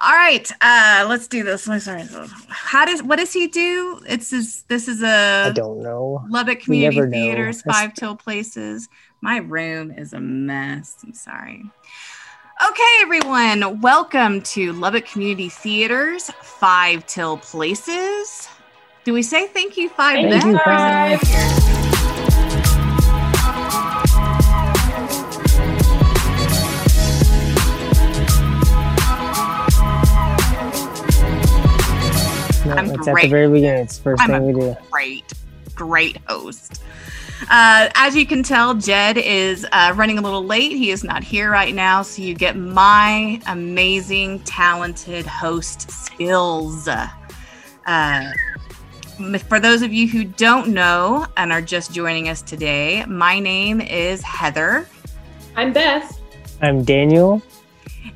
All right, uh, let's do this. I'm sorry. How does what does he do? It's this. This is a I don't know. Lubbock Community never know. Theaters, Five Till Places. My room is a mess. I'm sorry. Okay, everyone, welcome to Lubbock Community Theaters, Five Till Places. Do we say thank you, Five Thank then? you, or is it Five. I'm it's at great. the very beginning. It's the 1st I'm thing a we do. great, great host. Uh, as you can tell, Jed is uh, running a little late. He is not here right now, so you get my amazing, talented host skills. Uh, for those of you who don't know and are just joining us today, my name is Heather, I'm Beth. I'm Daniel.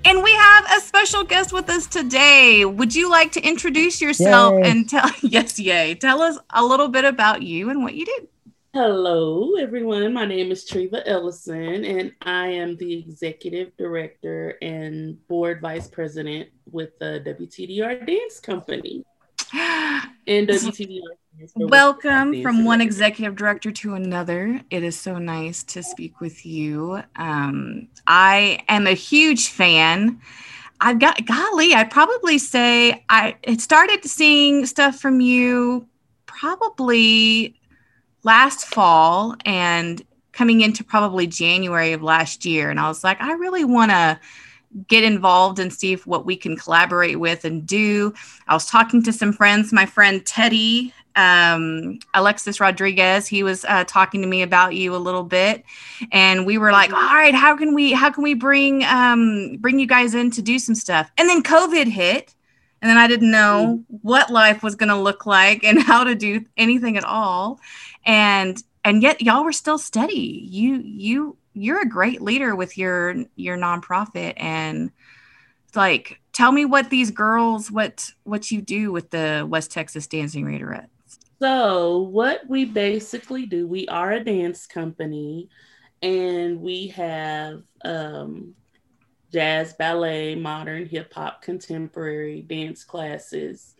And we have a special guest with us today. Would you like to introduce yourself Yay. and tell? Yes, yay! Tell us a little bit about you and what you do. Hello, everyone. My name is Treva Ellison, and I am the executive director and board vice president with the WTDR Dance Company. And WTDR stands for Welcome from one executive director to another. It is so nice to speak with you. Um, I am a huge fan. I've got golly, I'd probably say I had started seeing stuff from you probably last fall and coming into probably January of last year. And I was like, I really want to get involved and see if what we can collaborate with and do. I was talking to some friends, my friend Teddy, um, Alexis Rodriguez, he was uh, talking to me about you a little bit. And we were like, all right, how can we, how can we bring, um, bring you guys in to do some stuff? And then COVID hit. And then I didn't know what life was going to look like and how to do anything at all. And, and yet y'all were still steady. You, you, you're a great leader with your, your nonprofit and like, tell me what these girls, what, what you do with the West Texas Dancing Raiderettes. So, what we basically do, we are a dance company and we have um, jazz, ballet, modern, hip hop, contemporary dance classes.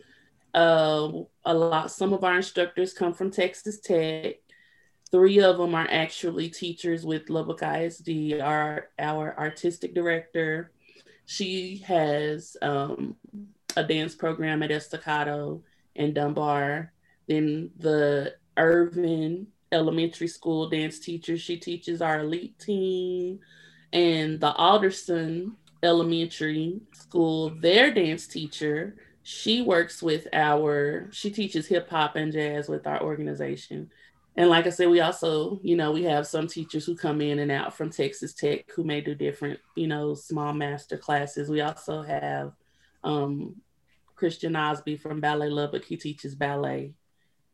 Uh, a lot, some of our instructors come from Texas Tech. Three of them are actually teachers with Lubbock ISD. Our, our artistic director, she has um, a dance program at Estacado and Dunbar. Then the Irvin Elementary School dance teacher, she teaches our elite team. And the Alderson Elementary School, their dance teacher, she works with our, she teaches hip hop and jazz with our organization. And like I said, we also, you know, we have some teachers who come in and out from Texas Tech who may do different, you know, small master classes. We also have um, Christian Osby from Ballet Lubbock. He teaches ballet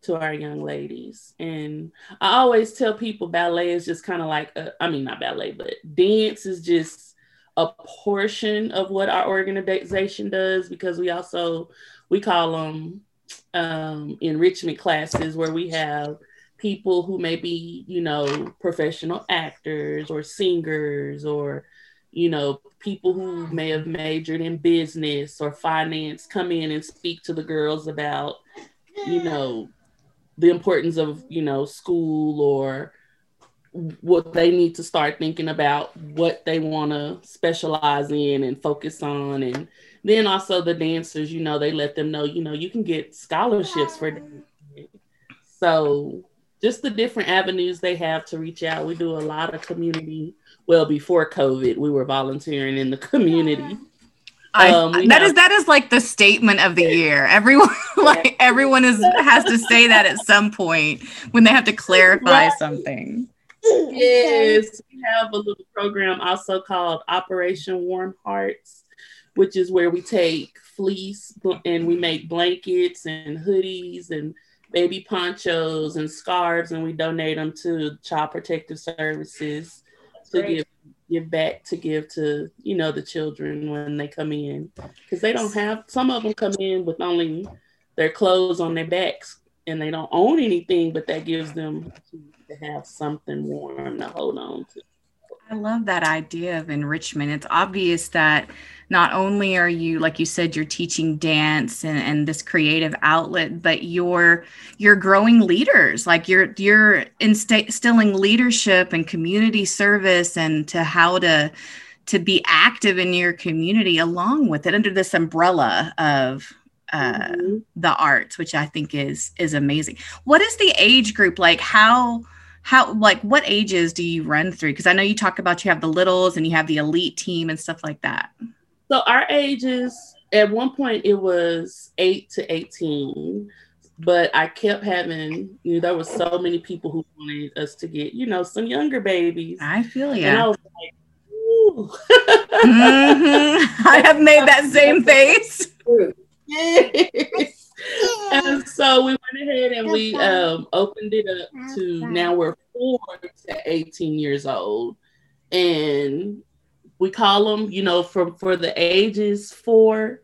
to our young ladies. And I always tell people ballet is just kind of like, a, I mean, not ballet, but dance is just a portion of what our organization does because we also, we call them um, enrichment classes where we have people who may be, you know, professional actors or singers or, you know, people who may have majored in business or finance come in and speak to the girls about, you know, the importance of, you know, school or what they need to start thinking about what they want to specialize in and focus on. And then also the dancers you know they let them know you know you can get scholarships for dancing. so just the different avenues they have to reach out. We do a lot of community well before covid we were volunteering in the community I, Um, we that have- is that is like the statement of the year. Everyone like everyone is has to say that at some point when they have to clarify Right. something. Yes, we have a little program also called Operation Warm Hearts, which is where we take fleece and we make blankets and hoodies and baby ponchos and scarves, and we donate them to Child Protective Services to great. give give back to give to you know the children when they come in. Because they don't have some of them come in with only their clothes on their backs and they don't own anything but that gives them to have something warm to hold on to I love that idea of enrichment. It's obvious that not only are you, like you said, you're teaching dance and, and this creative outlet, but you're you're growing leaders. Like you're you're instilling leadership and community service and to how to to be active in your community along with it under this umbrella of uh, mm-hmm. the arts, which I think is is amazing. What is the age group like? How how like what ages do you run through? Because I know you talk about you have the littles and you have the elite team and stuff like that. So our ages at one point it was eight to eighteen, but I kept having you know there were so many people who wanted us to get you know some younger babies. I feel you. And I was like, mm-hmm. I have made that same face. And so we went ahead and we um, opened it up to now we're four to 18 years old. And we call them, you know, from for the ages four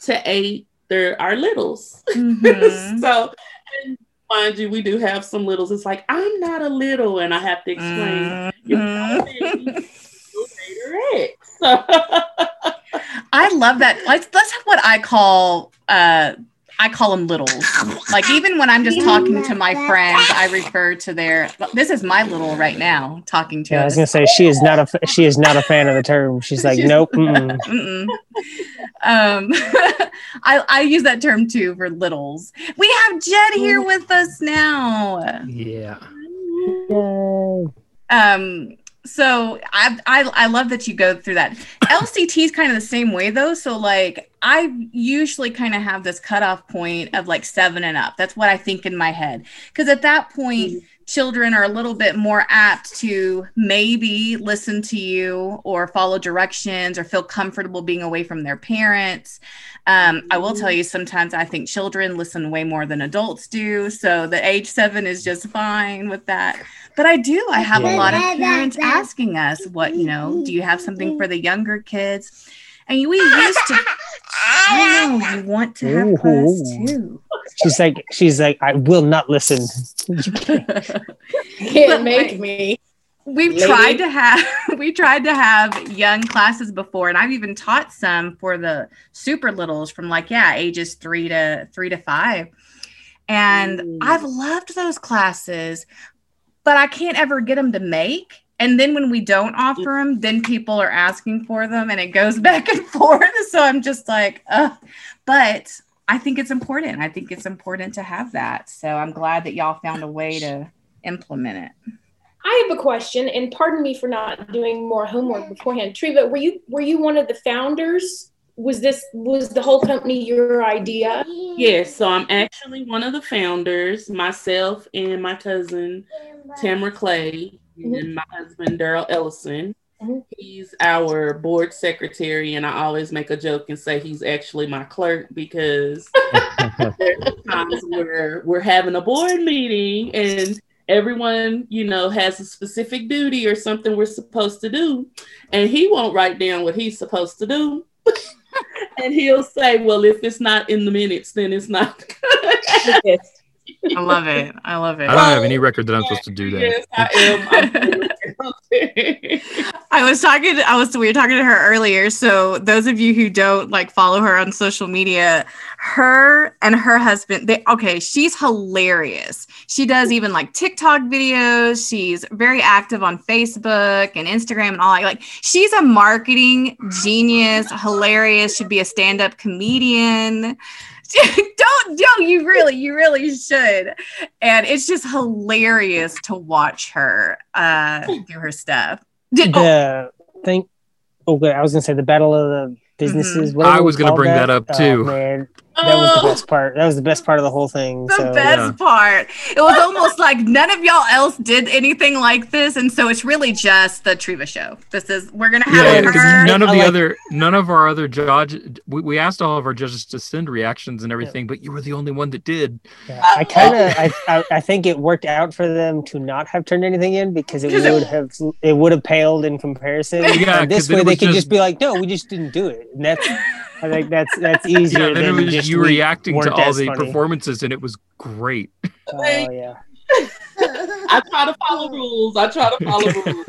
to eight, they're our littles. Mm-hmm. so, and mind you, we do have some littles. It's like, I'm not a little, and I have to explain. Mm-hmm. I love that. Let's that's what I call uh I call them littles. Like even when I'm just talking to my friends, I refer to their. This is my little right now talking to. Yeah. I was gonna say she is not a she is not a fan of the term. She's like, She's, nope. Mm-mm. Mm-mm. Um, I I use that term too for littles. We have Jed here with us now. Yeah. Yay. Um, so I, I I love that you go through that. LCT is kind of the same way though. So like I usually kind of have this cutoff point of like seven and up. That's what I think in my head. Because at that point, mm-hmm. Children are a little bit more apt to maybe listen to you or follow directions or feel comfortable being away from their parents. Um, I will tell you, sometimes I think children listen way more than adults do. So the age seven is just fine with that. But I do. I have a lot of parents asking us, what, you know, do you have something for the younger kids? And we used to, I know, you want to have class too. She's like, she's like, I will not listen. You can't, can't make me we've Lady. tried to have we tried to have young classes before and i've even taught some for the super littles from like yeah ages three to three to five and mm. i've loved those classes but i can't ever get them to make and then when we don't offer them then people are asking for them and it goes back and forth so i'm just like uh but i think it's important i think it's important to have that so i'm glad that y'all found a way to implement it I have a question, and pardon me for not doing more homework beforehand. Treva, were you were you one of the founders? Was this was the whole company your idea? Yes, so I'm actually one of the founders. Myself and my cousin Tamara Clay mm-hmm. and my husband Daryl Ellison. Mm-hmm. He's our board secretary, and I always make a joke and say he's actually my clerk because there's times where we're having a board meeting and everyone, you know, has a specific duty or something we're supposed to do, and he won't write down what he's supposed to do. and he'll say, "Well, if it's not in the minutes, then it's not." I love it. I love it. I don't have any record that I'm supposed to do that. Yes, I am. I was talking. To, I was. We were talking to her earlier. So those of you who don't like follow her on social media, her and her husband. They okay. She's hilarious. She does even like TikTok videos. She's very active on Facebook and Instagram and all that. Like she's a marketing genius. Hilarious. Should be a stand-up comedian. don't don't you really you really should. And it's just hilarious to watch her uh do her stuff. Did, the oh. thing okay i was gonna say the battle of the businesses mm-hmm. i was gonna bring that, that up too. oh, man that was the oh. best part. That was the best part of the whole thing. The so, best yeah. part. It was almost like none of y'all else did anything like this, and so it's really just the Treva show. This is we're gonna have yeah, her. None of the like, other, none of our other judges. We, we, asked all of our judges to send reactions and everything, yeah. but you were the only one that did. Yeah. I kind of, I, I, I, think it worked out for them to not have turned anything in because it would have, it would have paled in comparison. Yeah, and this way they could just, just be like, no, we just didn't do it, and that's. I think that's that's easier. Yeah, then it was just you reacting to all the funny. performances, and it was great. Oh yeah. I try to follow rules. I try to follow rules.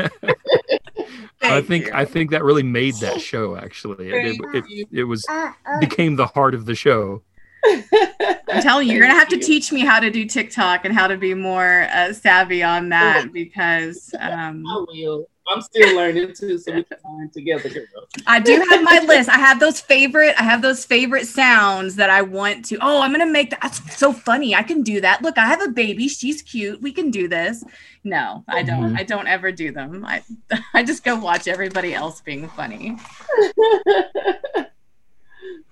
I think you. I think that really made that show. Actually, it, it, it, it was uh, uh. became the heart of the show. I'm telling you, you're gonna have to teach me how to do TikTok and how to be more uh, savvy on that because um, I will. I'm still learning too, so we can learn together, girl. I do have my list. I have those favorite. I have those favorite sounds that I want to. Oh, I'm gonna make that. That's so funny. I can do that. Look, I have a baby. She's cute. We can do this. No, I don't. Mm-hmm. I don't ever do them. I I just go watch everybody else being funny.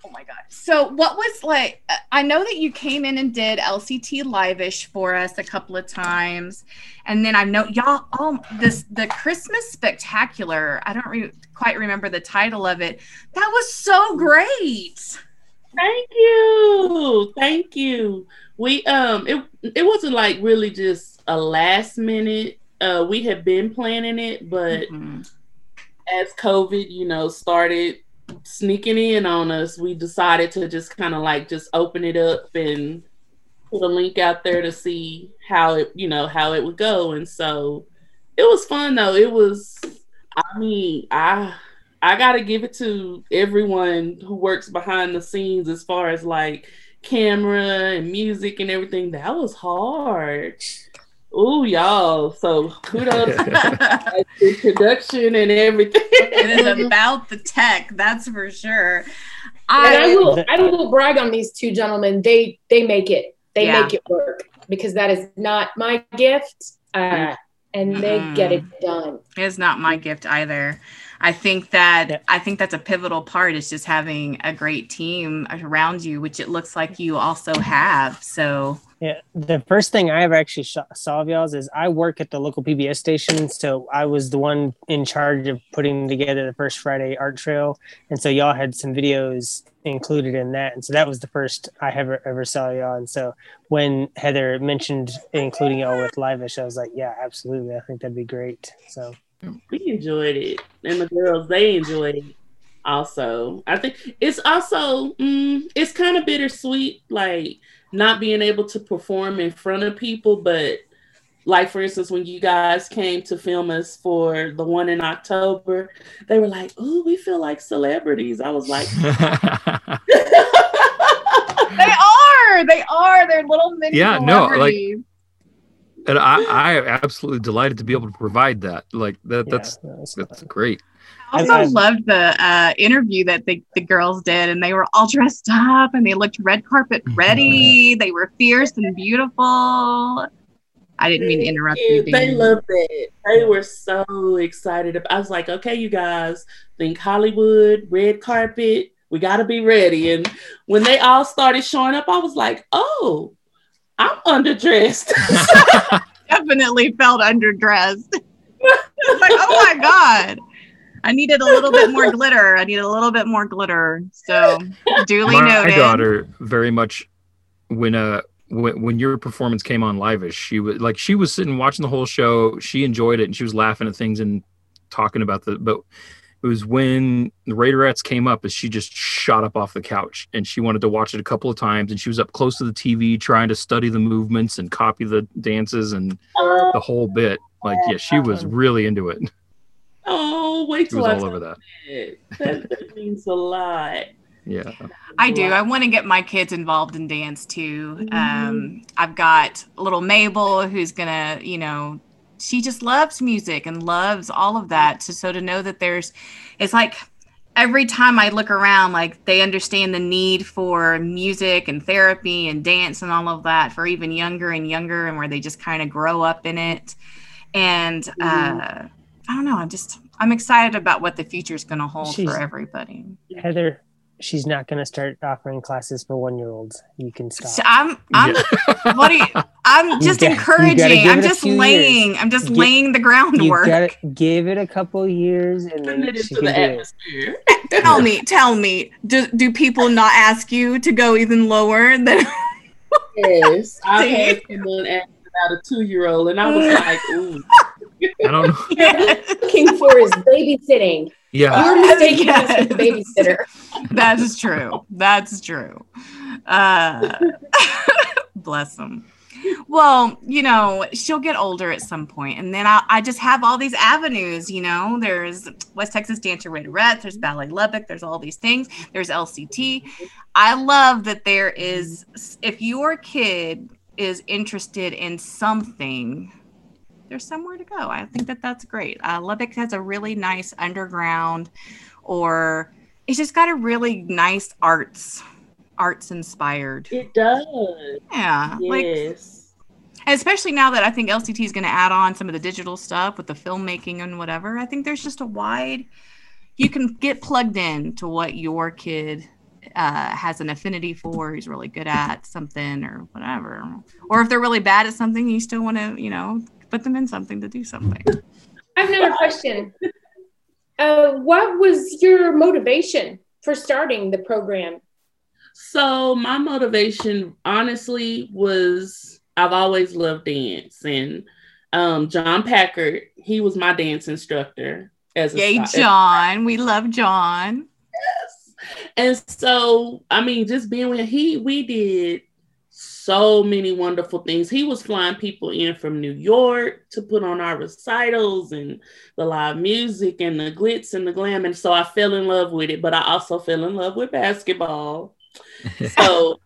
Oh my god. So what was like I know that you came in and did LCT Live-ish for us a couple of times. And then I know y'all oh this the Christmas spectacular. I don't re- quite remember the title of it. That was so great. Thank you. Thank you. We um it it wasn't like really just a last minute. Uh we had been planning it, but mm-hmm. as COVID, you know, started sneaking in on us, we decided to just kind of like just open it up and put a link out there to see how it, you know, how it would go. And so it was fun though. It was, I mean, I, I got to give it to everyone who works behind the scenes as far as like camera and music and everything. That was hard. Ooh, y'all. So kudos to production and everything. it is about the tech, that's for sure. I, I, will I will brag on these two gentlemen. They they make it. They yeah. make it work because that is not my gift. Uh, and they mm. get it done. It's not my gift either. I think that. I think that's a pivotal part is just having a great team around you, which it looks like you also have. So yeah, the first thing I ever actually sh- saw of y'all's is I work at the local PBS station, so I was the one in charge of putting together the first Friday art trail, and so y'all had some videos included in that, and so that was the first I ever ever saw y'all. And so when Heather mentioned including y'all with Live-ish, I was like, yeah, absolutely, I think that'd be great. So we enjoyed it, and the girls they enjoyed it also. I think it's also mm, it's kind of bittersweet, like not being able to perform in front of people, but like for instance, when you guys came to film us for the one in October, they were like, "Oh, we feel like celebrities." I was like, "They are, they are, they're little mini yeah, no, like." And I, I am absolutely delighted to be able to provide that. Like that, that's yeah, that's, that's great. I also I, loved the uh, interview that the, the girls did, and they were all dressed up and they looked red carpet mm-hmm. ready. They were fierce and beautiful. I didn't mean to interrupt you. They loved it. They were so excited. I was like, okay, you guys, think Hollywood, red carpet. We got to be ready. And when they all started showing up, I was like, oh, I'm underdressed. Definitely felt underdressed. like, oh my God. I needed a little bit more glitter. I needed a little bit more glitter. So duly my, noted. My daughter very much when uh when, when your performance came on live she was like she was sitting watching the whole show. She enjoyed it and she was laughing at things and talking about the but it was when the Raiderettes came up as she just shot up off the couch and she wanted to watch it a couple of times and she was up close to the TV trying to study the movements and copy the dances and the whole bit. Like yeah, she was really into it. Oh, wait till I all over that. that. That means a lot. Yeah. I do. I want to get my kids involved in dance too. Mm-hmm. Um, I've got little Mabel who's gonna, you know, she just loves music and loves all of that. So, so to know that there's, it's like every time I look around, like they understand the need for music and therapy and dance and all of that for even younger and younger, and where they just kind of grow up in it. And mm-hmm. uh, I don't know. I'm just I'm excited about what the future is going to hold she's, for everybody. Heather, she's not going to start offering classes for one year olds. You can stop. So I'm I'm yeah. what you, I'm just got, encouraging. I'm just laying. Years. I'm just Get, laying the groundwork. You gotta give it a couple years and then she can do it. tell me, tell me, do do people not ask you to go even lower than? yes, I had someone ask about a two year old, and I was like, ooh. I don't know. Yes. Looking for is babysitting. Yeah. You're mistaken yes. for the babysitter. That's true. That's true. Uh, bless them. Well, you know, she'll get older at some point, and then I, I just have all these avenues. You know, there's West Texas Dancer Raiderettes, there's Ballet Lubbock, there's all these things. There's LCT. I love that there is. If your kid is interested in something, there's somewhere to go. I think that that's great. Uh, Lubbock has a really nice underground, or it's just got a really nice arts arts inspired. It does. Yeah. Yes. Like, especially now that I think LCT is going to add on some of the digital stuff with the filmmaking and whatever. I think there's just a wide, you can get plugged in to what your kid uh, has an affinity for, who's really good at something or whatever. Or if they're really bad at something, you still want to, you know, put them in something to do something. I have another question. Uh, what was your motivation for starting the program? So my motivation, honestly, was I've always loved dance, and um, John Packard, he was my dance instructor. As a Yay, John! we love John. Yes, and so I mean, just being with he, we did so many wonderful things. He was flying people in from New York to put on our recitals and the live music and the glitz and the glam. And so I fell in love with it, but I also fell in love with basketball. so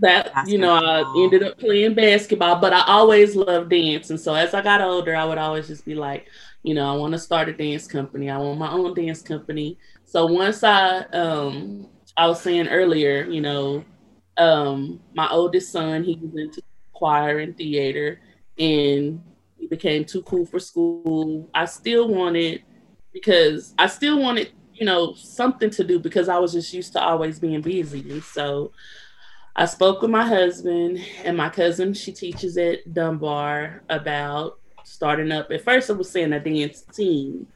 that basketball. you know i ended up playing basketball but i always loved dance and so as i got older i would always just be like you know i want to start a dance company i want my own dance company so once i um i was saying earlier you know um my oldest son he was into choir and theater and he became too cool for school i still wanted because i still wanted you know, something to do because I was just used to always being busy. And so I spoke with my husband and my cousin, she teaches at Dunbar about starting up. At first, I was saying a dance team.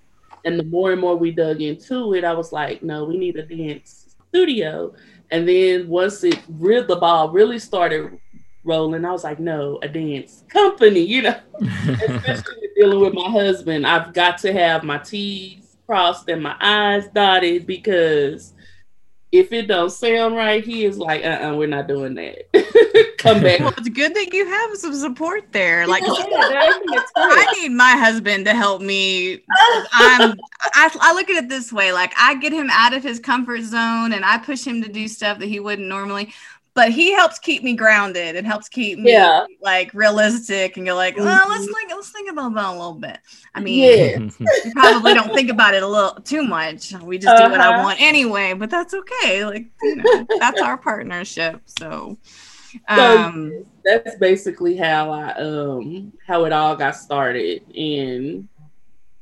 And the more and more we dug into it, I was like, no, we need a dance studio. And then once it really, the ball really started rolling, I was like, no, a dance company, you know, especially dealing with my husband. I've got to have my T's crossed and my I's dotted because if it don't sound right, he is like, uh uh-uh, we're not doing that. Come back. Well, it's good that you have some support there. Like, I need my husband to help me. I'm, I, I look at it this way like, I get him out of his comfort zone and I push him to do stuff that he wouldn't normally but he helps keep me grounded and helps keep me yeah. like realistic and you're like oh let's mm-hmm. think let's think about that a little bit i mean yeah. we probably don't think about it a little too much we just uh-huh. do what i uh-huh. want anyway but that's okay like you know that's our partnership so um so that's basically how i um how it all got started and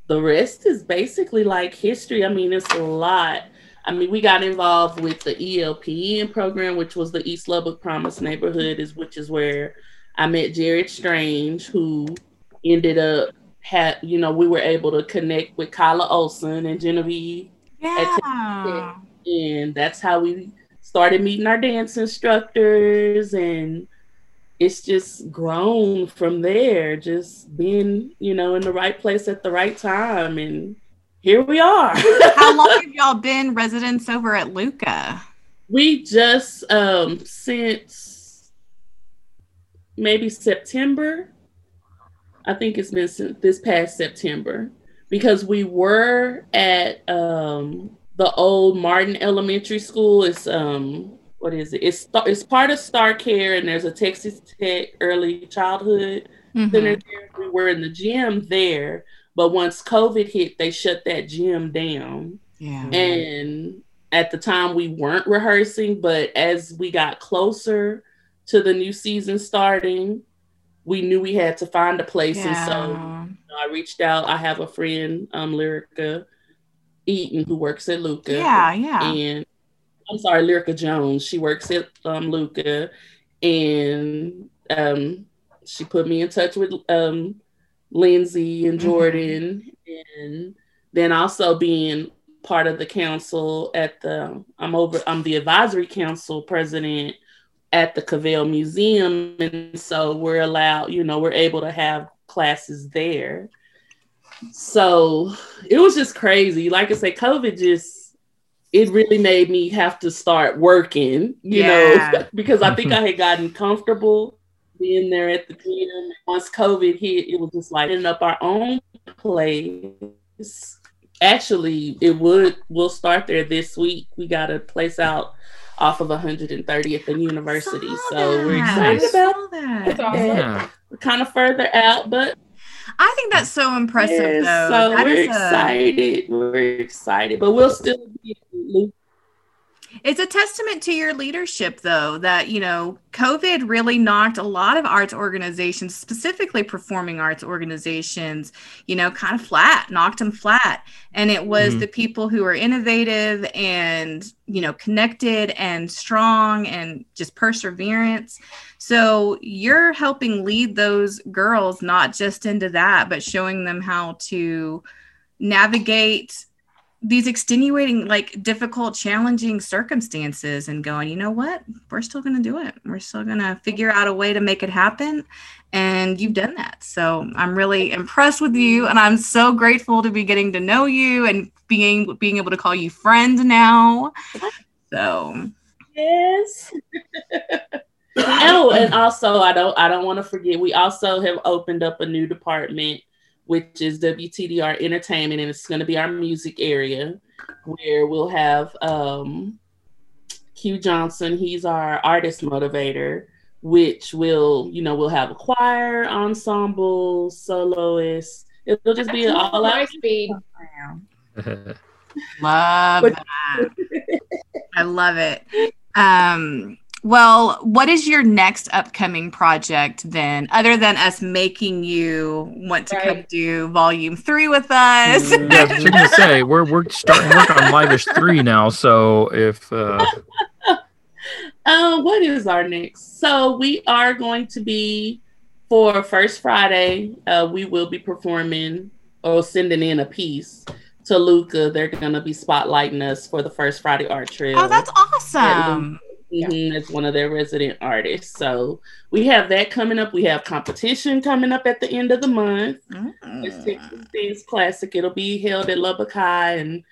the rest is basically like history i mean it's a lot I mean, we got involved with the ELPN program, which was the East Lubbock Promise Neighborhood, is which is where I met Jared Strange, who ended up had you know we were able to connect with Kyla Olson and Genevieve. Yeah. And that's how we started meeting our dance instructors and it's just grown from there just being you know in the right place at the right time and here we are. How long have y'all been residents over at LHUCA? We just um since maybe September. I think it's been since this past September because we were at um the old Martin Elementary School. It's um what is it? It's it's part of Star Care and there's a Texas Tech Early Childhood mm-hmm. Center. There. We were in the gym there, but once COVID hit, they shut that gym down. Yeah. And at the time, we weren't rehearsing, but as we got closer to the new season starting, we knew we had to find a place. Yeah. And so you know, I reached out. I have a friend, um, Lyrica Eaton, who works at LHUCA. Yeah, yeah. And I'm sorry, Lyrica Jones. She works at um, LHUCA. And um, she put me in touch with um, Lindsay and mm-hmm. Jordan, mm-hmm. and then also being part of the council at the I'm over I'm the advisory council president at the Caviel Museum, and so we're allowed, you know, we're able to have classes there. So it was just crazy. Like I say, COVID just it really made me have to start working, you yeah. know, because I think I had gotten comfortable being there at the gym. Once COVID hit, it was just like setting up our own place. Actually, it would. We'll start there this week. We got a place out off of 130th and University, so we're excited about that. That's awesome. Yeah. We're kind of further out, but I think that's so impressive, yes, though. So that we're excited. A... We're excited, but we'll still be it's a testament to your leadership, though, that, you know, COVID really knocked a lot of arts organizations, specifically performing arts organizations, you know, kind of flat, knocked them flat. And it was mm-hmm. the people who were innovative and, you know, connected and strong and just perseverance. So you're helping lead those girls not just into that, but showing them how to navigate these extenuating like difficult challenging circumstances and going you know what? We're still going to do it. We're still going to figure out a way to make it happen. And you've done that. So i'm really impressed with you and i'm so grateful to be getting to know you and being being able to call you friend now. So yes. Oh and also i don't i don't want to forget we also have opened up a new department which is WTDR Entertainment, and it's going to be our music area where we'll have um, Q Johnson. He's our artist motivator, which will, you know, we'll have a choir, ensemble, soloists. It'll just be all out. Speed. love that. I love it. Um, well, what is your next upcoming project then, other than us making you want to right. come do volume three with us? Mm, yeah, I was gonna say we're we're starting work on Live-ish three now. So if uh... uh, what is our next? So we are going to be for First Friday. Uh, we will be performing or sending in a piece to LHUCA. They're gonna be spotlighting us for the First Friday Art Trail. Oh, that's awesome. Mm-hmm, as one of their resident artists. So we have that coming up. We have competition coming up at the end of the month. Mm-hmm. It's Texas Dance Classic. It'll be held at Lubbock High, and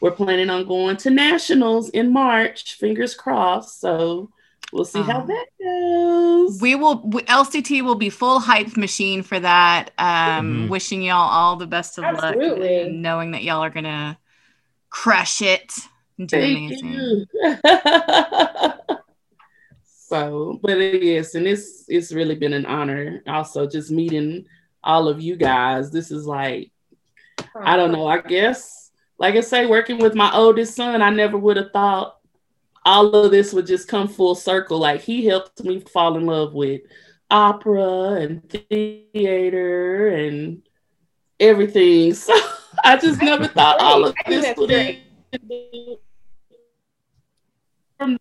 we're planning on going to nationals in March. Fingers crossed. So we'll see um, how that goes. We will. LCT will be full hype machine for that. Um, mm-hmm. Wishing y'all all the best of luck. Absolutely. luck, knowing that y'all are gonna crush it do Thank amazing. so, but yes, and it's it's really been an honor. Also, just meeting all of you guys. This is like, I don't know. I guess, like I say, working with my oldest son, I never would have thought all of this would just come full circle. Like he helped me fall in love with opera and theater and everything. So I just never thought all of this would from.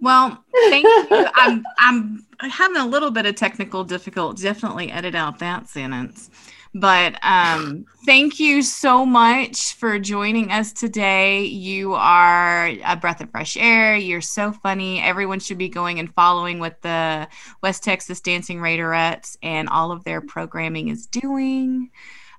Well, thank you. I'm I'm having a little bit of technical difficulty. Definitely edit out that sentence. But um, thank you so much for joining us today. You are a breath of fresh air. You're so funny. Everyone should be going and following what the West Texas Dancing Raiderettes and all of their programming is doing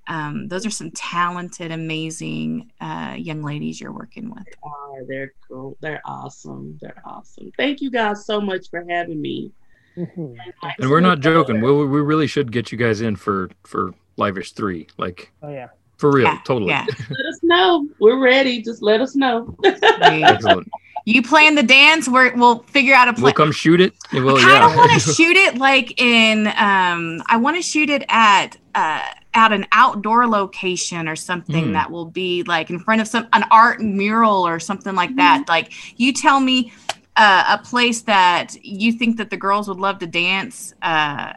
um, those are some talented, amazing uh, young ladies you're working with. They are. They're cool. They're awesome. They're awesome. Thank you guys so much for having me. Mm-hmm. And we're not joking. We we really should get you guys in for for Live-ish three. Like, oh yeah, for real, yeah, totally. Yeah. let us know. We're ready. Just let us know. Excellent. You playing the dance? we will figure out a plan. We'll come shoot it. Well, I yeah. want to shoot it like in. Um, I want to shoot it at. Uh, at an outdoor location or something mm. that will be like in front of some an art mural or something like that. Mm. Like you tell me uh, a place that you think that the girls would love to dance uh,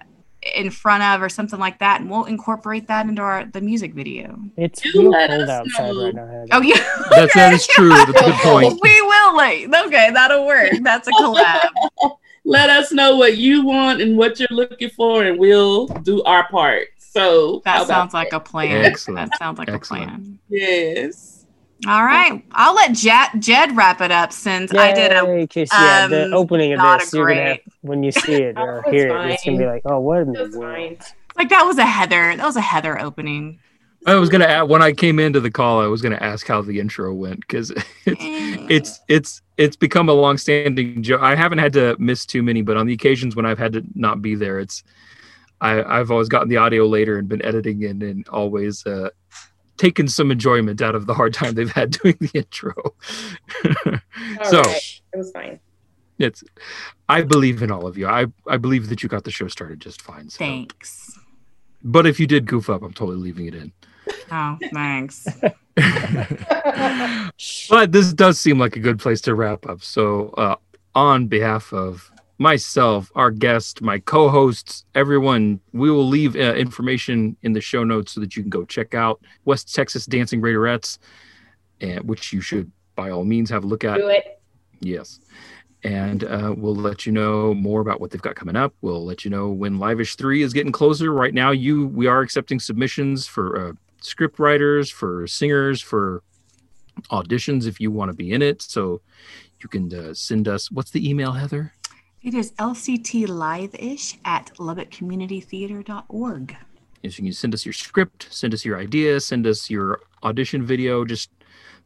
in front of or something like that, and we'll incorporate that into our the music video. It's real cold outside right now. Oh yeah, that's that is true. That's a good point. we will like okay, that'll work. That's a collab. Let us know what you want and what you're looking for, and we'll do our part. So that sounds like a plan. Excellent. That sounds like Excellent. a plan. Yes. All right. I'll let Jed, Jed wrap it up since Yay, I did a yeah, the um, opening of this. You're gonna have, when you see it or hear fine. it, it's gonna be like, oh, what in the world? Like that was a Heather. That was a Heather opening. I was gonna add when I came into the call. I was gonna ask how the intro went because it's mm. it's it's it's become a long-standing joke. I haven't had to miss too many, but on the occasions when I've had to not be there, it's I, I've always gotten the audio later and been editing in and always uh, taken some enjoyment out of the hard time they've had doing the intro. so right. it was fine. It's I believe in all of you. I I believe that you got the show started just fine. So. Thanks. But if you did goof up, I'm totally leaving it in. Oh, thanks. but this does seem like a good place to wrap up. So, uh, on behalf of myself, our guest, my co-hosts, everyone, we will leave uh, information in the show notes so that you can go check out West Texas Dancing Raiderettes, and which you should by all means have a look at. Do it. Yes. And uh, we'll let you know more about what they've got coming up. We'll let you know when Live-ish Three is getting closer. Right now, you we are accepting submissions for uh, script writers, for singers, for auditions if you want to be in it. So you can uh, send us. What's the email, Heather? It is lctlive-ish at lubbockcommunitytheater.org. Yes, you can send us your script, send us your idea, send us your audition video, just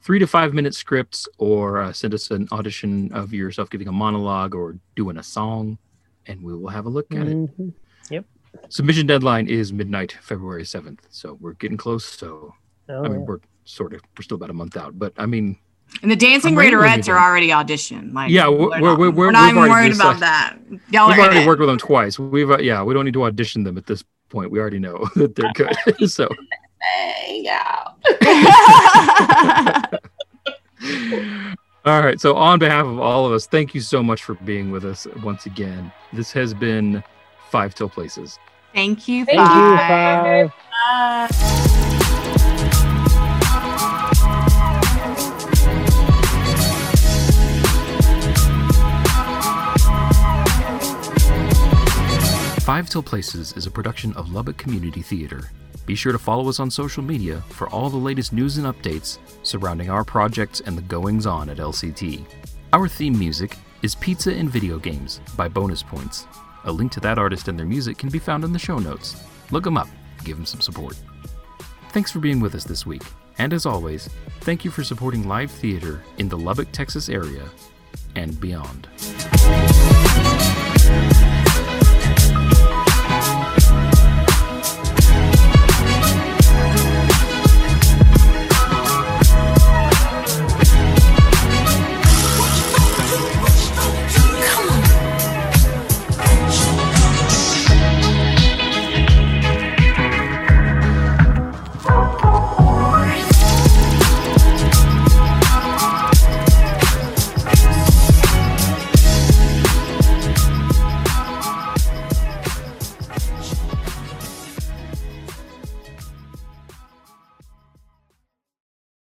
three to five minute scripts, or uh, send us an audition of yourself giving a monologue or doing a song, and we will have a look at mm-hmm. it. Yep. Submission deadline is midnight, February 7th. So we're getting close. So, oh, I mean, yeah. we're sort of, we're still about a month out, but I mean, and the Dancing Raiderettes are already auditioned. Like, yeah, we're, we're, we're, we're, not even worried about that. Y'all we've already worked with them twice. We've uh, yeah, we don't need to audition them at this point. We already know that they're good. so yeah. all right. So on behalf of all of us, thank you so much for being with us once again. This has been Five Till Places. Thank you. Thank five. you. Five. Bye. Five Till Places is a production of Lubbock Community Theater. Be sure to follow us on social media for all the latest news and updates surrounding our projects and the goings on at LCT. Our theme music is Pizza and Video Games by Bonus Points. A link to that artist and their music can be found in the show notes. Look them up, give them some support. Thanks for being with us this week, and as always, thank you for supporting live theater in the Lubbock, Texas area and beyond.